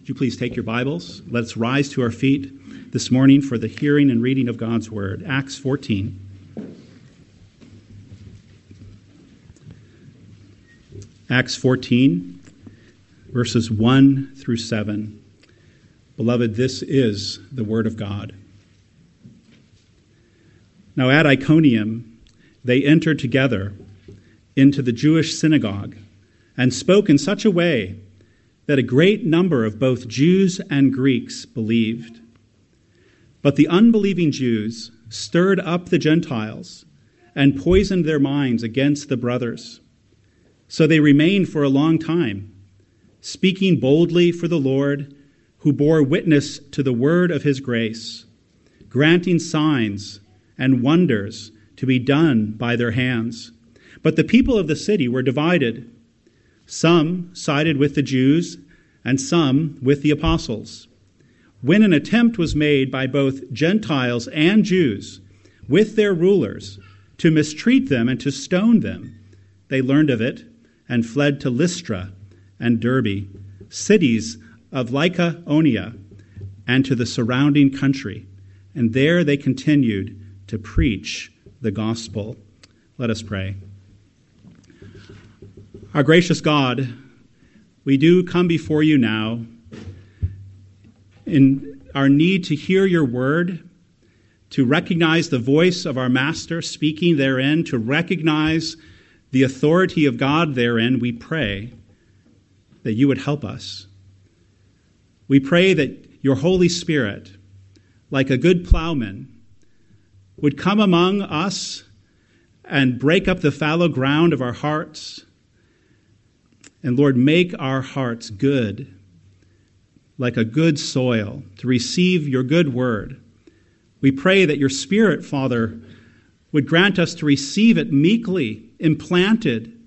Would you please take your Bibles? Let's rise to our feet this morning for the hearing and reading of God's Word. Acts 14. Acts 14, verses 1 through 7. Beloved, this is the Word of God. Now at Iconium, they entered together into the Jewish synagogue and spoke in such a way that a great number of both Jews and Greeks believed. But the unbelieving Jews stirred up the Gentiles and poisoned their minds against the brothers. So they remained for a long time, speaking boldly for the Lord, who bore witness to the word of his grace, granting signs and wonders to be done by their hands. But the people of the city were divided. Some sided with the Jews, and some with the apostles. When an attempt was made by both Gentiles and Jews with their rulers to mistreat them and to stone them, they learned of it and fled to Lystra and Derbe, cities of Lycaonia, and to the surrounding country. And there they continued to preach the gospel. Let us pray. Our gracious God, we do come before you now in our need to hear your word, to recognize the voice of our Master speaking therein, to recognize the authority of God therein. We pray that you would help us. We pray that your Holy Spirit, like a good plowman, would come among us and break up the fallow ground of our hearts and Lord, make our hearts good, like a good soil, to receive your good word. We pray that your Spirit, Father, would grant us to receive it meekly, implanted,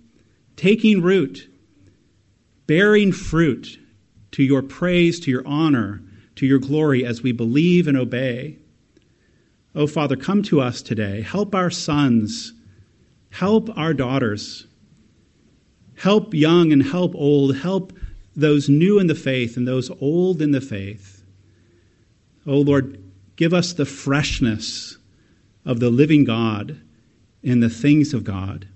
taking root, bearing fruit to your praise, to your honor, to your glory as we believe and obey. Oh, Father, come to us today. Help our sons, help our daughters. Help young and help old. Help those new in the faith and those old in the faith. Oh Lord, give us the freshness of the living God and the things of God.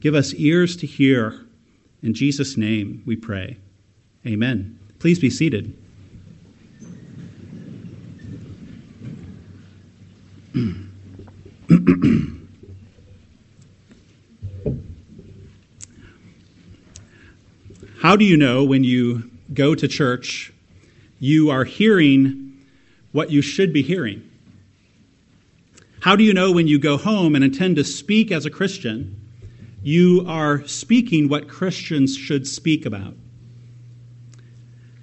Give us ears to hear. In Jesus' name we pray. Amen. Please be seated. How do you know when you go to church you are hearing what you should be hearing? How do you know when you go home and intend to speak as a Christian, you are speaking what Christians should speak about?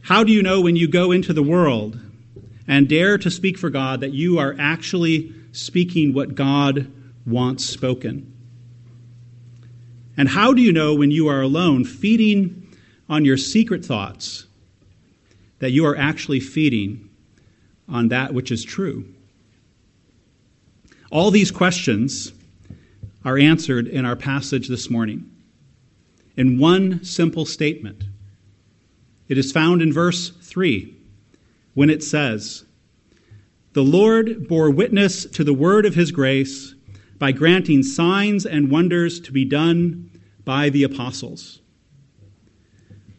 How do you know when you go into the world and dare to speak for God that you are actually speaking what God wants spoken? And how do you know when you are alone, feeding on your secret thoughts that you are actually feeding on that which is true? All these questions are answered in our passage this morning in one simple statement. It is found in verse 3 when it says, The Lord bore witness to the word of his grace by granting signs and wonders to be done by the apostles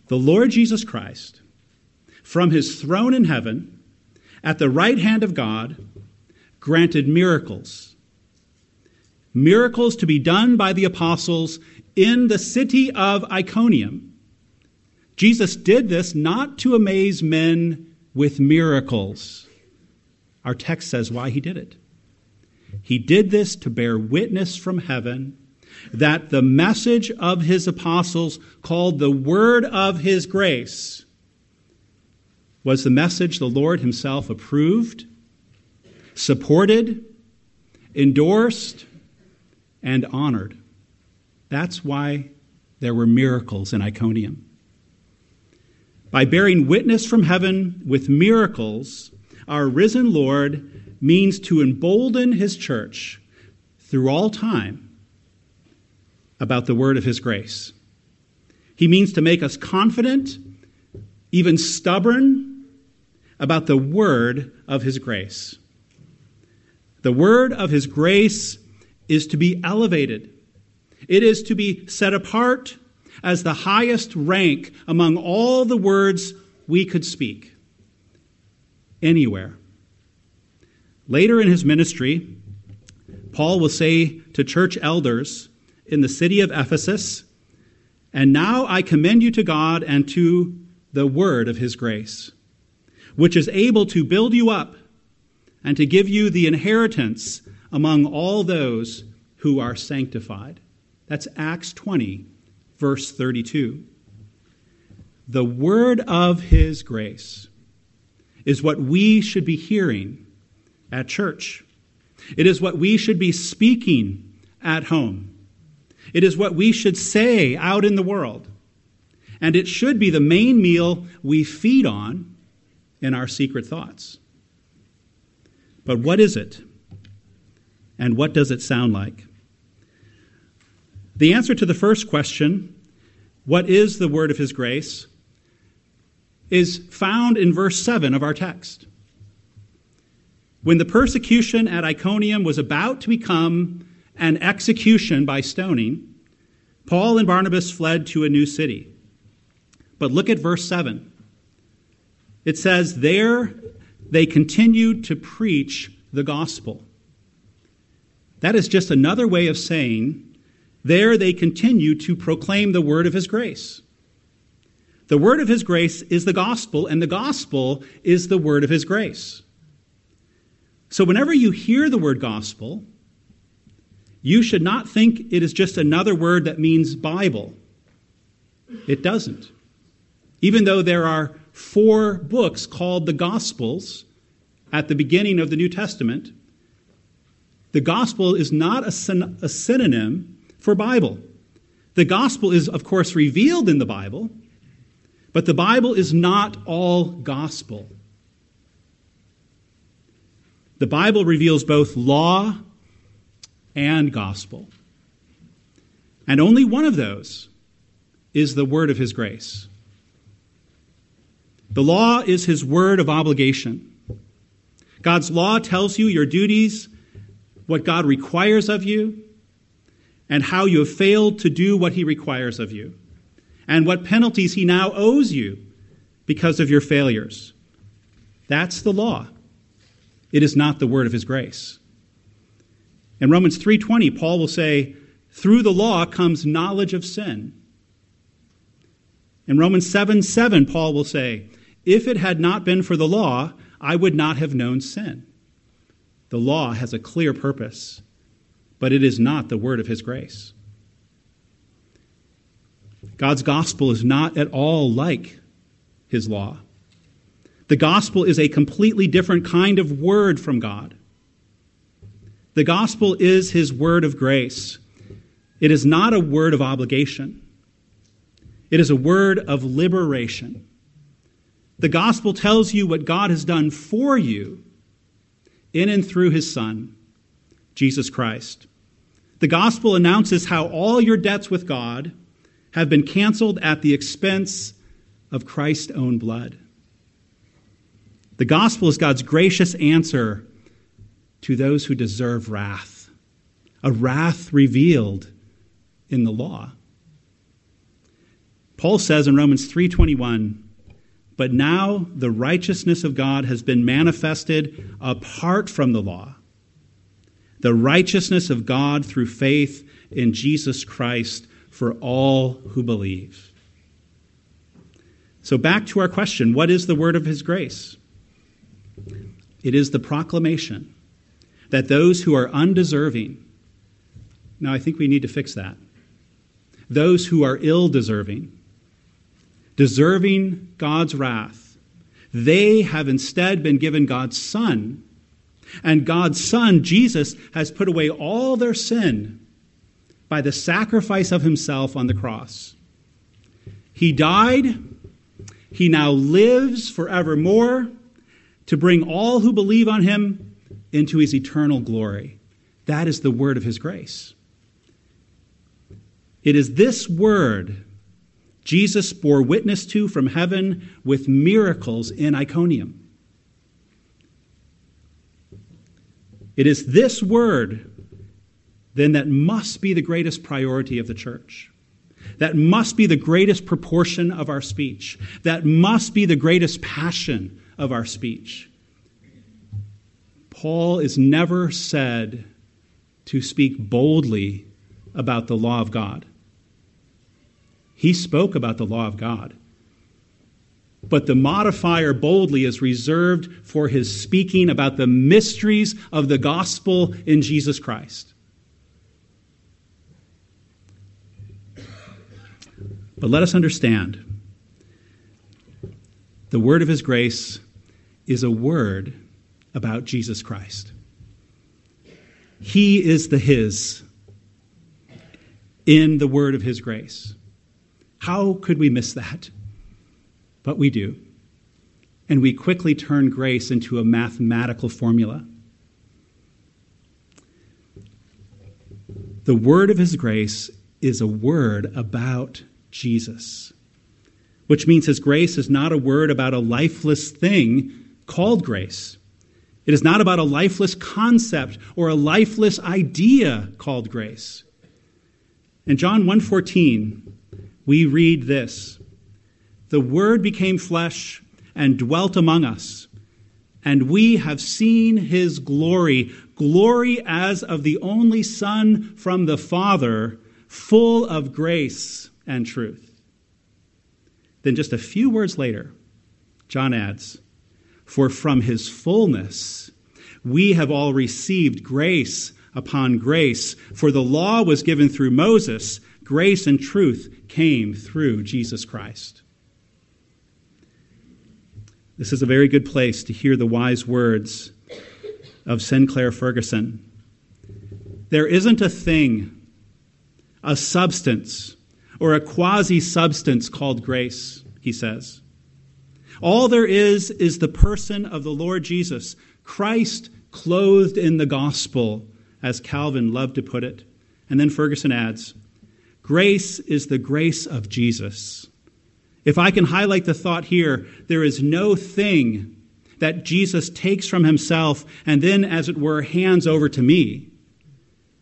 the Lord Jesus Christ, from his throne in heaven, at the right hand of God, granted miracles. Miracles to be done by the apostles in the city of Iconium. Jesus did this not to amaze men with miracles. Our text says why he did it. He did this to bear witness from heaven that the message of his apostles, called the word of his grace, was the message the Lord himself approved, supported, endorsed, and honored. That's why there were miracles in Iconium. By bearing witness from heaven with miracles, our risen Lord means to embolden his church through all time about the word of his grace. He means to make us confident even stubborn about the word of his grace. The word of his grace is to be elevated. It is to be set apart as the highest rank among all the words we could speak anywhere. Later in his ministry, Paul will say to church elders in the city of Ephesus, And now I commend you to God and to the word of his grace, which is able to build you up and to give you the inheritance among all those who are sanctified. That's Acts 20, verse 32. The word of his grace is what we should be hearing at church. It is what we should be speaking at home. It is what we should say out in the world. And it should be the main meal we feed on in our secret thoughts. But what is it? And what does it sound like? The answer to the first question, what is the word of his grace, is found in verse 7 of our text. When the persecution at Iconium was about to become an execution by stoning, Paul and Barnabas fled to a new city. But look at verse 7. It says, There they continued to preach the gospel. That is just another way of saying, there they continued to proclaim the word of his grace. The word of his grace is the gospel, and the gospel is the word of his grace. So, whenever you hear the word gospel, you should not think it is just another word that means Bible. It doesn't. Even though there are four books called the Gospels at the beginning of the New Testament, the gospel is not a, syn- a synonym for Bible. The gospel is, of course, revealed in the Bible, but the Bible is not all gospel. The Bible reveals both law and gospel. And only one of those is the word of his grace. The law is his word of obligation. God's law tells you your duties, what God requires of you, and how you have failed to do what he requires of you and what penalties he now owes you because of your failures. That's the law. It is not the word of his grace. In Romans 3:20, Paul will say, "Through the law comes knowledge of sin." In Romans 7 7, Paul will say, If it had not been for the law, I would not have known sin. The law has a clear purpose, but it is not the word of his grace. God's gospel is not at all like his law. The gospel is a completely different kind of word from God. The gospel is his word of grace. It is not a word of obligation, it is a word of liberation. The gospel tells you what God has done for you in and through his Son, Jesus Christ. The gospel announces how all your debts with God have been canceled at the expense of Christ's own blood. The gospel is God's gracious answer to those who deserve wrath, a wrath revealed in the law. Paul says in Romans 3:21, "But now the righteousness of God has been manifested apart from the law, the righteousness of God through faith in Jesus Christ for all who believe. So, back to our question what is the word of his grace? It is the proclamation that those who are undeserving, now I think we need to fix that, those who are ill deserving, deserving God's wrath, they have instead been given God's Son. And God's Son, Jesus, has put away all their sin by the sacrifice of himself on the cross. He died, he now lives forevermore to bring all who believe on him into his eternal glory. That is the word of his grace. It is this word Jesus bore witness to from heaven with miracles in Iconium. It is this word, then, that must be the greatest priority of the church. That must be the greatest proportion of our speech. That must be the greatest passion of our speech. Paul is never said to speak boldly about the law of God. He spoke about the law of God. But the modifier boldly is reserved for his speaking about the mysteries of the gospel in Jesus Christ. But let us understand the word of his grace is a word about Jesus Christ. He is the his in the word of his grace. How could we miss that? But we do. And we quickly turn grace into a mathematical formula. The word of his grace is a word about Jesus, which means his grace is not a word about a lifeless thing called grace. It is not about a lifeless concept or a lifeless idea called grace. In John 1:14, we read this The Word became flesh and dwelt among us, and we have seen his glory, glory as of the only Son from the Father, full of grace and truth. Then, just a few words later, John adds, For from his fullness we have all received grace upon grace. For the law was given through Moses, grace and truth came through Jesus Christ. This is a very good place to hear the wise words of Sinclair Ferguson. There isn't a thing, a substance, or a quasi substance called grace, he says. All there is is the person of the Lord Jesus, Christ clothed in the gospel, as Calvin loved to put it. And then Ferguson adds, Grace is the grace of Jesus. If I can highlight the thought here, there is no thing that Jesus takes from himself and then, as it were, hands over to me.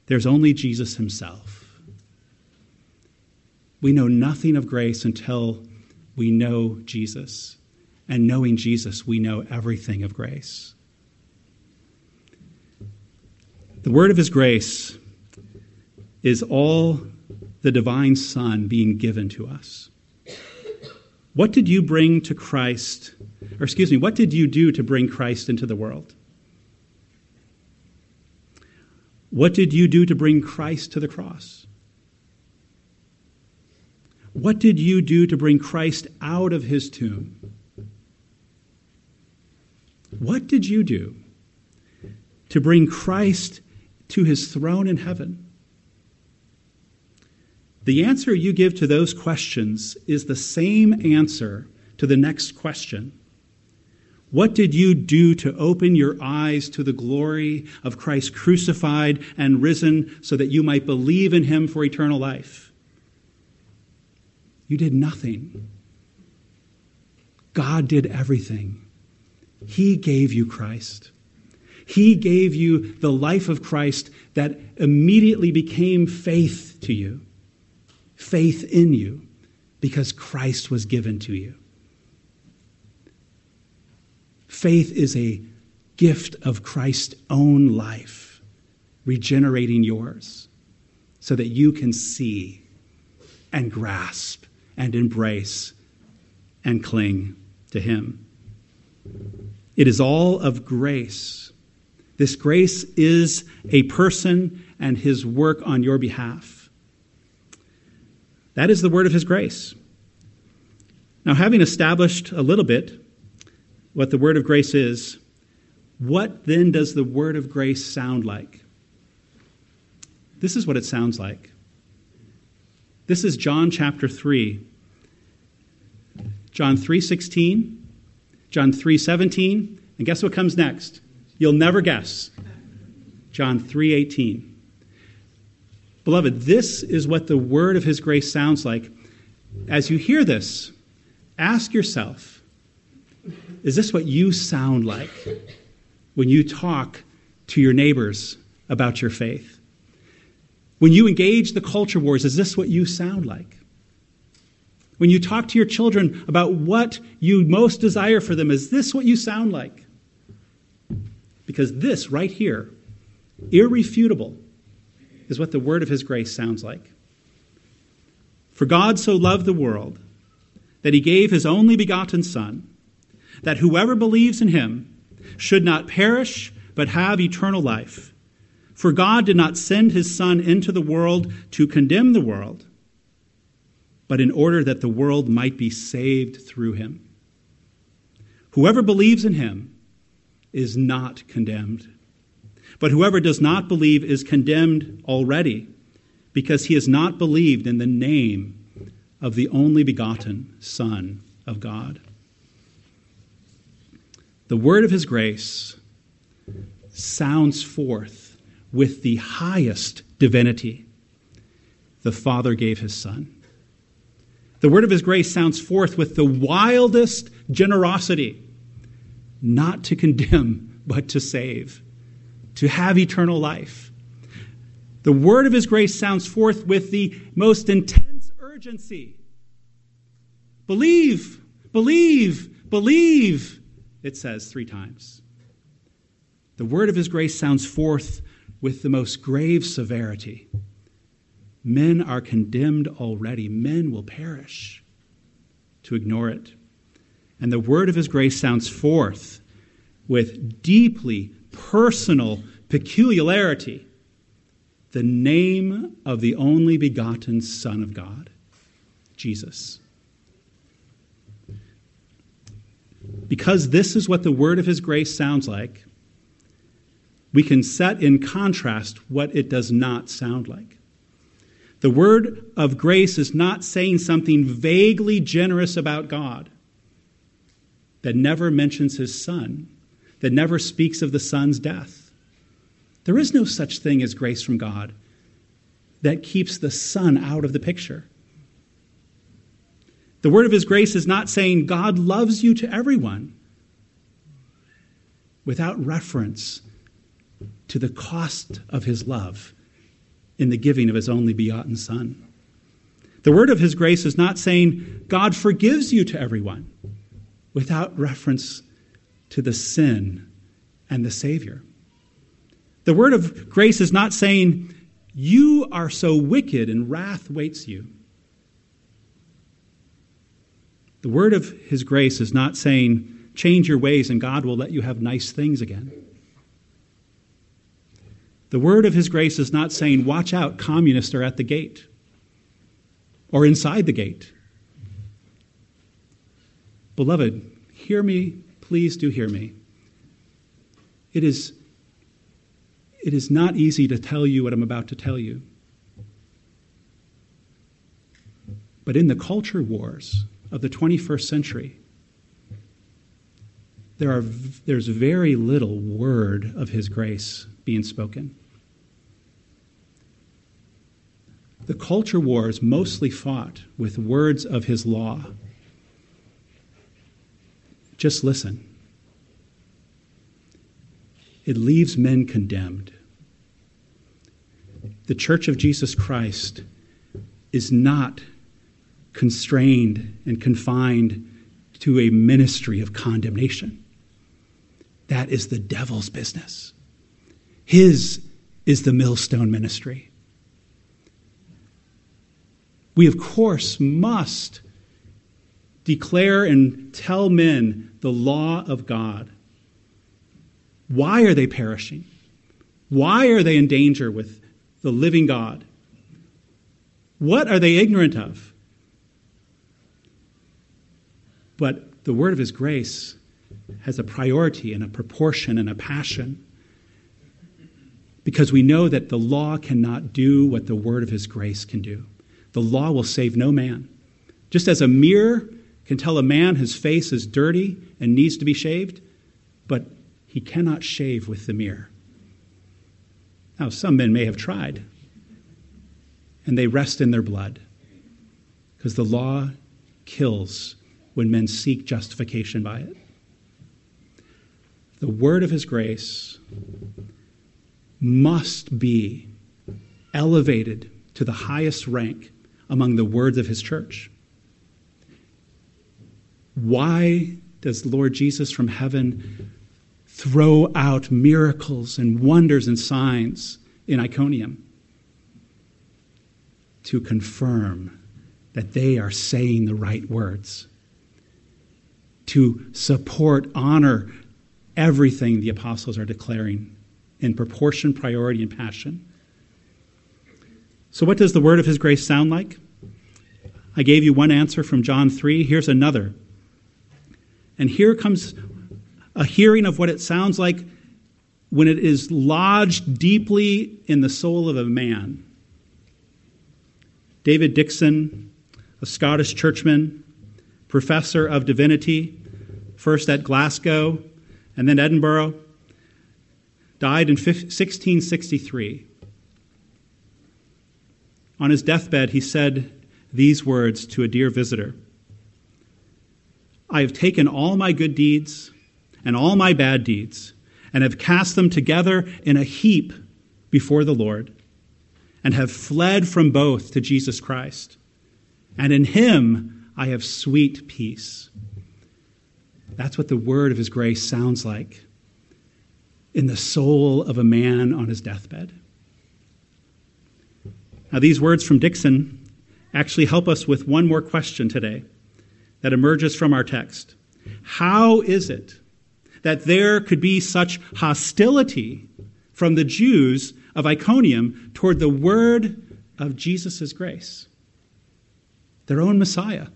There's only Jesus himself. We know nothing of grace until we know Jesus. And knowing Jesus, we know everything of grace. The word of his grace is all the divine Son being given to us. What did you bring to Christ? Or, excuse me, what did you do to bring Christ into the world? What did you do to bring Christ to the cross? What did you do to bring Christ out of his tomb? What did you do to bring Christ to his throne in heaven? The answer you give to those questions is the same answer to the next question. What did you do to open your eyes to the glory of Christ crucified and risen so that you might believe in him for eternal life? You did nothing. God did everything. He gave you Christ. He gave you the life of Christ that immediately became faith to you faith in you because Christ was given to you. Faith is a gift of Christ's own life, regenerating yours so that you can see and grasp and embrace and cling to Him. It is all of grace. This grace is a person and His work on your behalf. That is the word of his grace. Now, having established a little bit what the word of grace is, what then does the word of grace sound like? This is what it sounds like. This is John chapter 3. John 3:16, John 3:17, and guess what comes next? You'll never guess. John 3:18. Beloved, this is what the word of his grace sounds like. as you hear this, ask yourself is this what you sound like when you talk to your neighbors about your faith? When you engage the culture wars, is this what you sound like? When you talk to your children about what you most desire for them, is this what you sound like? Because this right here, irrefutable, is what the word of his grace sounds like. For God so loved the world that he gave his only begotten Son, that whoever believes in him should not perish, but have eternal life. For God did not send his Son into the world to condemn the world, but in order that the world might be saved through him. Whoever believes in him is not condemned, but whoever does not believe is condemned already because he has not believed in the name of the only begotten Son of God. The word of his grace sounds forth with the highest divinity. The Father gave his Son. The word of his grace sounds forth with the wildest generosity, not to condemn, but to save, to have eternal life. The word of his grace sounds forth with the most intense urgency. Believe, believe, believe, it says three times. The word of his grace sounds forth with the most grave severity. Men are condemned already, men will perish to ignore it. And the word of his grace sounds forth with deeply personal peculiarity the name of the only begotten Son of God, Jesus. Because this is what the word of his grace sounds like, we can set in contrast what it does not sound like. The word of grace is not saying something vaguely generous about God that never mentions his son, that never speaks of the son's death. There is no such thing as grace from God that keeps the Son out of the picture. The word of His grace is not saying God loves you to everyone without reference to the cost of His love in the giving of His only begotten Son. The word of His grace is not saying God forgives you to everyone without reference to the sin and the Savior. The word of grace is not saying, You are so wicked and wrath waits you. The word of his grace is not saying, Change your ways and God will let you have nice things again. The word of his grace is not saying, Watch out, communists are at the gate or inside the gate. Beloved, hear me, please do hear me. It is it is not easy to tell you what I'm about to tell you. But in the culture wars of the 21st century, there are, there's very little word of His grace being spoken. The culture wars mostly fought with words of His law. Just listen it leaves men condemned. The Church of Jesus Christ is not constrained and confined to a ministry of condemnation. That is the devil's business. His is the millstone ministry. We, of course, must declare and tell men the law of God. Why are they perishing? Why are they in danger with the living God? What are they ignorant of? But the word of his grace has a priority and a proportion and a passion because we know that the law cannot do what the word of his grace can do. The law will save no man. Just as a mirror can tell a man his face is dirty and needs to be shaved, but he cannot shave with the mirror. Now, some men may have tried, and they rest in their blood. Because the law kills when men seek justification by it. The word of his grace must be elevated to the highest rank among the words of his church. Why does Lord Jesus from heaven throw out miracles and wonders and signs in Iconium? To confirm that they are saying the right words, to support, honor everything the apostles are declaring in proportion, priority, and passion. So, what does the word of his grace sound like? I gave you one answer from John 3. Here's another. And here comes a hearing of what it sounds like when it is lodged deeply in the soul of a man. David Dickson, a Scottish churchman, professor of divinity, first at Glasgow and then Edinburgh, died in 1663. On his deathbed, he said these words to a dear visitor I have taken all my good deeds and all my bad deeds and have cast them together in a heap before the Lord and have fled from both to Jesus Christ and in him I have sweet peace. That's what the word of his grace sounds like in the soul of a man on his deathbed. Now, these words from Dickson actually help us with one more question today that emerges from our text. How is it that there could be such hostility from the Jews of Iconium toward the word of Jesus' grace? their own Messiah,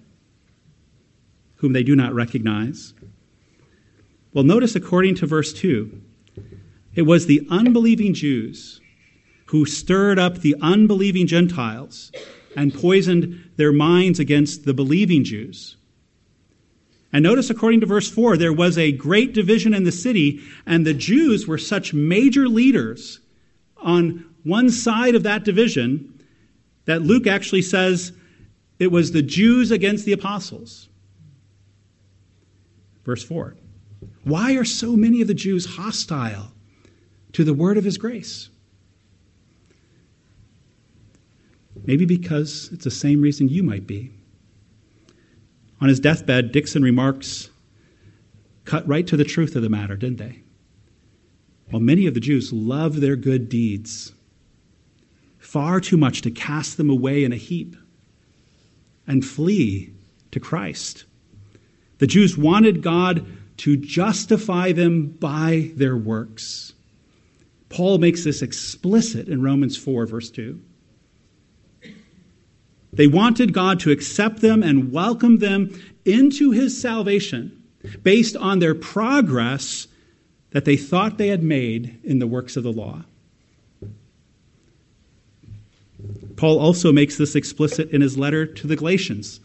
whom they do not recognize. Well, notice according to verse 2, it was the unbelieving Jews who stirred up the unbelieving Gentiles and poisoned their minds against the believing Jews. And notice, according to verse 4, there was a great division in the city, and the Jews were such major leaders on one side of that division that Luke actually says it was the Jews against the apostles. Verse 4. Why are so many of the Jews hostile to the word of his grace? Maybe because it's the same reason you might be. On his deathbed, Dickson remarks, cut right to the truth of the matter, didn't they? Well, many of the Jews loved their good deeds far too much to cast them away in a heap and flee to Christ. The Jews wanted God to justify them by their works. Paul makes this explicit in Romans 4, verse 2. They wanted God to accept them and welcome them into his salvation based on their progress that they thought they had made in the works of the law. Paul also makes this explicit in his letter to the Galatians,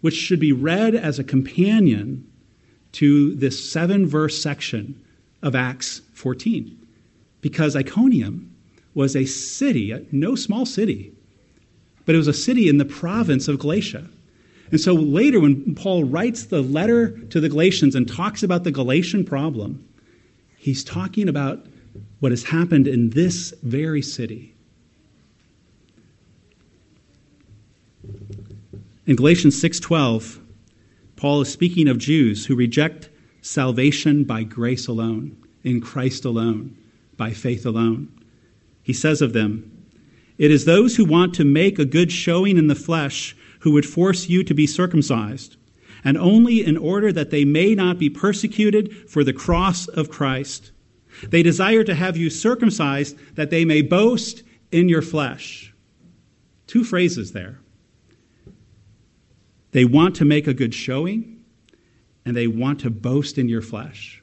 which should be read as a companion to this seven verse section of Acts 14. Because Iconium was a city, no small city, but it was a city in the province of Galatia. And so later, when Paul writes the letter to the Galatians and talks about the Galatian problem, he's talking about what has happened in this very city. In Galatians 6:12, Paul is speaking of Jews who reject salvation by grace alone, in Christ alone, by faith alone. He says of them, It is those who want to make a good showing in the flesh who would force you to be circumcised, and only in order that they may not be persecuted for the cross of Christ. They desire to have you circumcised that they may boast in your flesh. Two phrases there. They want to make a good showing, and they want to boast in your flesh.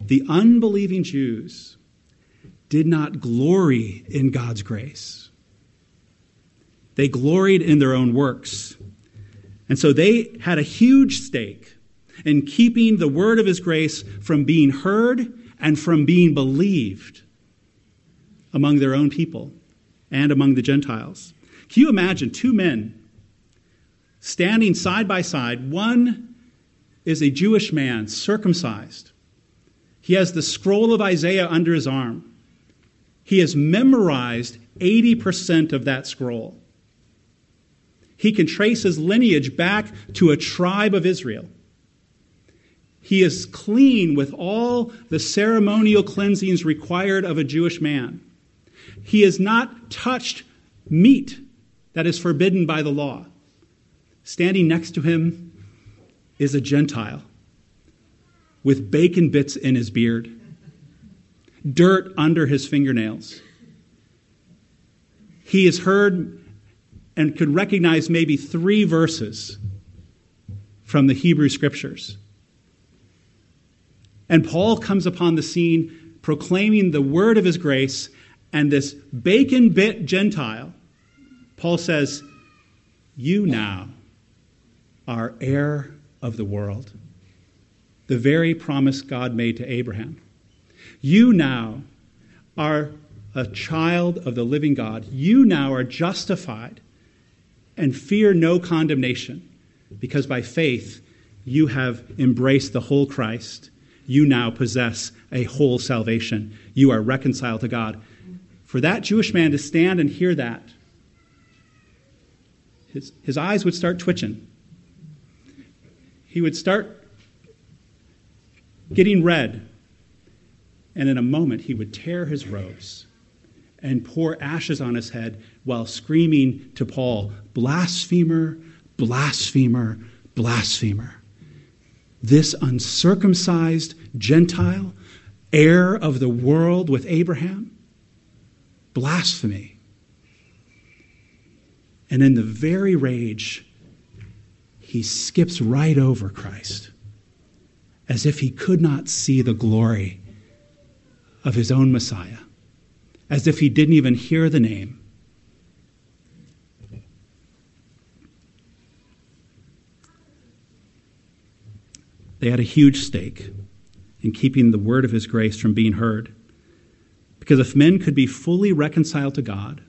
The unbelieving Jews did not glory in God's grace, they gloried in their own works. And so they had a huge stake in keeping the word of his grace from being heard and from being believed among their own people and among the Gentiles. Can you imagine two men standing side by side. One is a Jewish man, circumcised. He has the scroll of Isaiah under his arm. He has memorized 80% of that scroll. He can trace his lineage back to a tribe of Israel. He is clean with all the ceremonial cleansings required of a Jewish man. He has not touched meat that is forbidden by the law. Standing next to him is a Gentile with bacon bits in his beard, dirt under his fingernails. He has heard and could recognize maybe three verses from the Hebrew scriptures. And Paul comes upon the scene proclaiming the word of his grace, and this bacon bit Gentile, Paul says, You now are heir of the world, the very promise God made to Abraham. You now are a child of the living God. You now are justified and fear no condemnation because by faith you have embraced the whole Christ. You now possess a whole salvation. You are reconciled to God. For that Jewish man to stand and hear that, his, his eyes would start twitching. He would start getting red. And in a moment, he would tear his robes and pour ashes on his head while screaming to Paul, Blasphemer, blasphemer, blasphemer. This uncircumcised Gentile, heir of the world with Abraham, blasphemy. And in the very rage, he skips right over Christ as if he could not see the glory of his own Messiah, as if he didn't even hear the name. They had a huge stake in keeping the word of his grace from being heard. Because if men could be fully reconciled to God,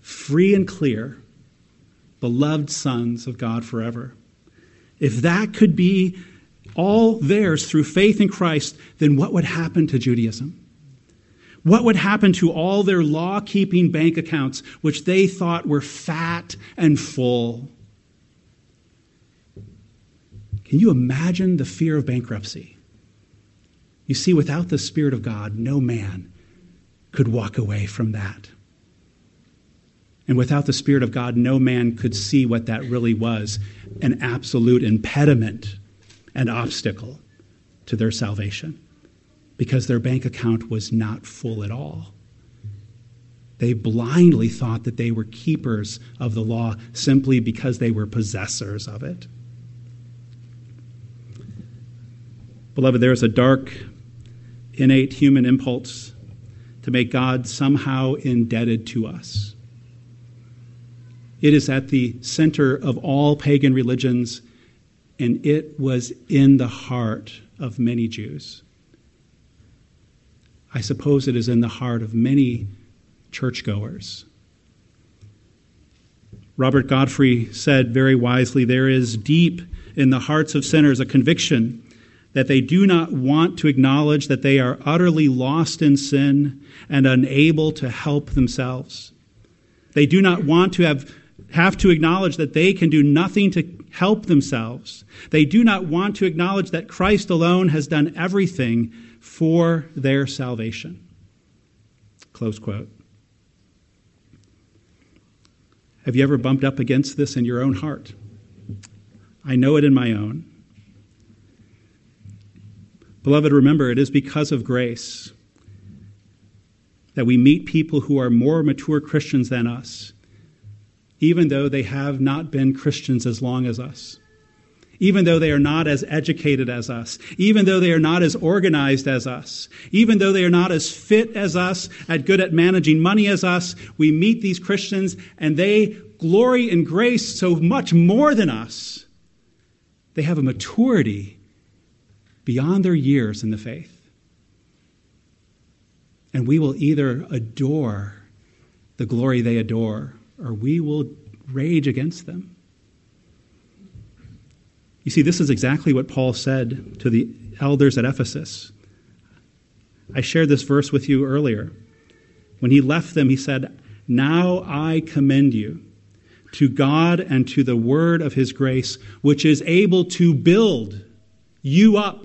free and clear, beloved sons of God forever, if that could be all theirs through faith in Christ, then what would happen to Judaism? What would happen to all their law keeping bank accounts, which they thought were fat and full? Can you imagine the fear of bankruptcy? You see, without the Spirit of God, no man could walk away from that. And without the Spirit of God, no man could see what that really was an absolute impediment and obstacle to their salvation because their bank account was not full at all. They blindly thought that they were keepers of the law simply because they were possessors of it. Beloved, there is a dark, innate human impulse to make God somehow indebted to us. It is at the center of all pagan religions and it was in the heart of many Jews. I suppose it is in the heart of many churchgoers. Robert Godfrey said very wisely there is deep in the hearts of sinners a conviction that they do not want to acknowledge that they are utterly lost in sin and unable to help themselves. They do not want to have, have to acknowledge that they can do nothing to help themselves. They do not want to acknowledge that Christ alone has done everything for their salvation. Close quote. Have you ever bumped up against this in your own heart? I know it in my own. Beloved, remember, it is because of grace that we meet people who are more mature Christians than us even though they have not been Christians as long as us, even though they are not as educated as us, even though they are not as organized as us, even though they are not as fit as us, as good at managing money as us, we meet these Christians and they glory in grace so much more than us. They have a maturity beyond their years in the faith. And we will either adore the glory they adore or we will rage against them. You see, this is exactly what Paul said to the elders at Ephesus. I shared this verse with you earlier. When he left them, he said, Now I commend you to God and to the word of his grace, which is able to build you up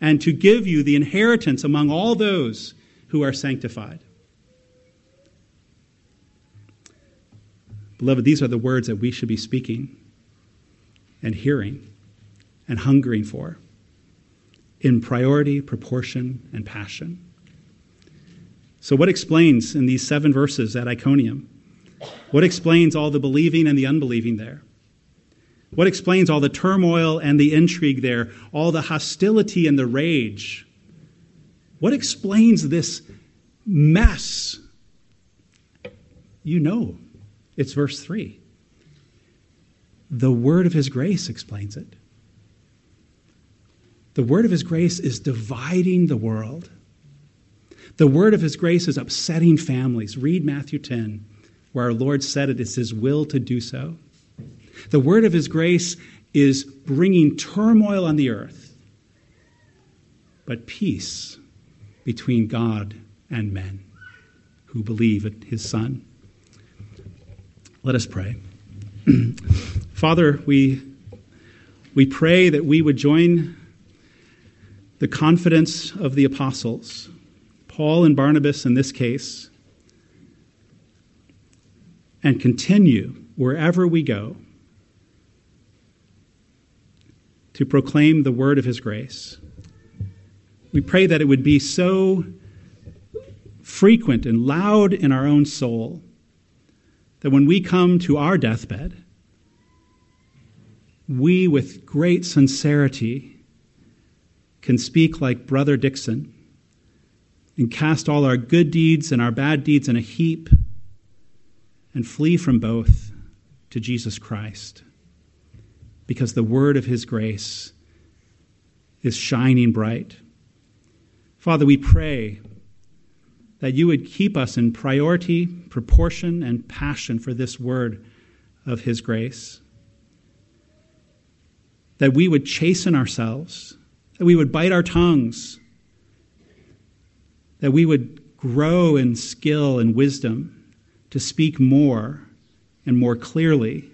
and to give you the inheritance among all those who are sanctified. Beloved, these are the words that we should be speaking and hearing and hungering for in priority, proportion, and passion. So, what explains in these seven verses at Iconium? What explains all the believing and the unbelieving there? What explains all the turmoil and the intrigue there, all the hostility and the rage? What explains this mess? You know, it's verse 3. The word of his grace explains it. The word of his grace is dividing the world. The word of his grace is upsetting families. Read Matthew 10, where our Lord said it is his will to do so. The word of his grace is bringing turmoil on the earth, but peace between God and men who believe in his Son. Let us pray. Father, we, we pray that we would join the confidence of the apostles, Paul and Barnabas in this case, and continue wherever we go to proclaim the word of his grace. We pray that it would be so frequent and loud in our own soul that when we come to our deathbed, we, with great sincerity, can speak like Brother Dickson and cast all our good deeds and our bad deeds in a heap and flee from both to Jesus Christ because the word of his grace is shining bright. Father, we pray that you would keep us in priority, proportion, and passion for this word of his grace. That we would chasten ourselves that we would bite our tongues, that we would grow in skill and wisdom to speak more and more clearly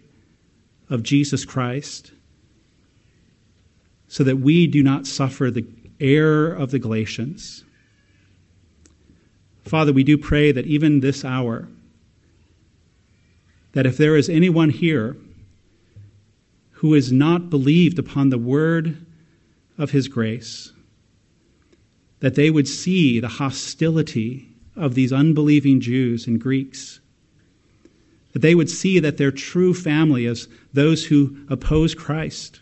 of Jesus Christ, so that we do not suffer the error of the Galatians. Father, we do pray that even this hour, that if there is anyone here who has not believed upon the word of His grace, that they would see the hostility of these unbelieving Jews and Greeks, that they would see that their true family is those who oppose Christ,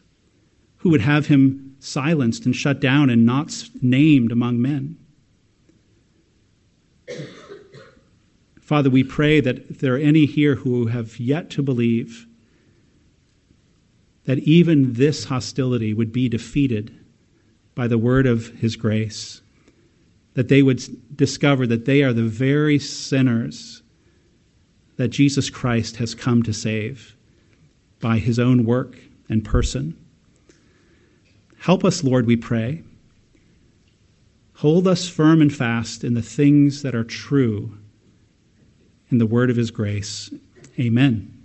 who would have him silenced and shut down and not named among men. Father, we pray that if there are any here who have yet to believe, that even this hostility would be defeated by the word of his grace, that they would discover that they are the very sinners that Jesus Christ has come to save by his own work and person. Help us, Lord, we pray. Hold us firm and fast in the things that are true in the word of his grace. Amen.